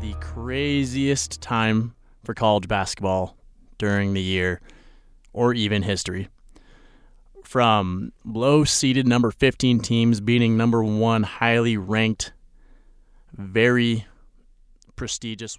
The craziest time for college basketball during the year or even history. From low seeded number 15 teams beating number one highly ranked, very prestigious.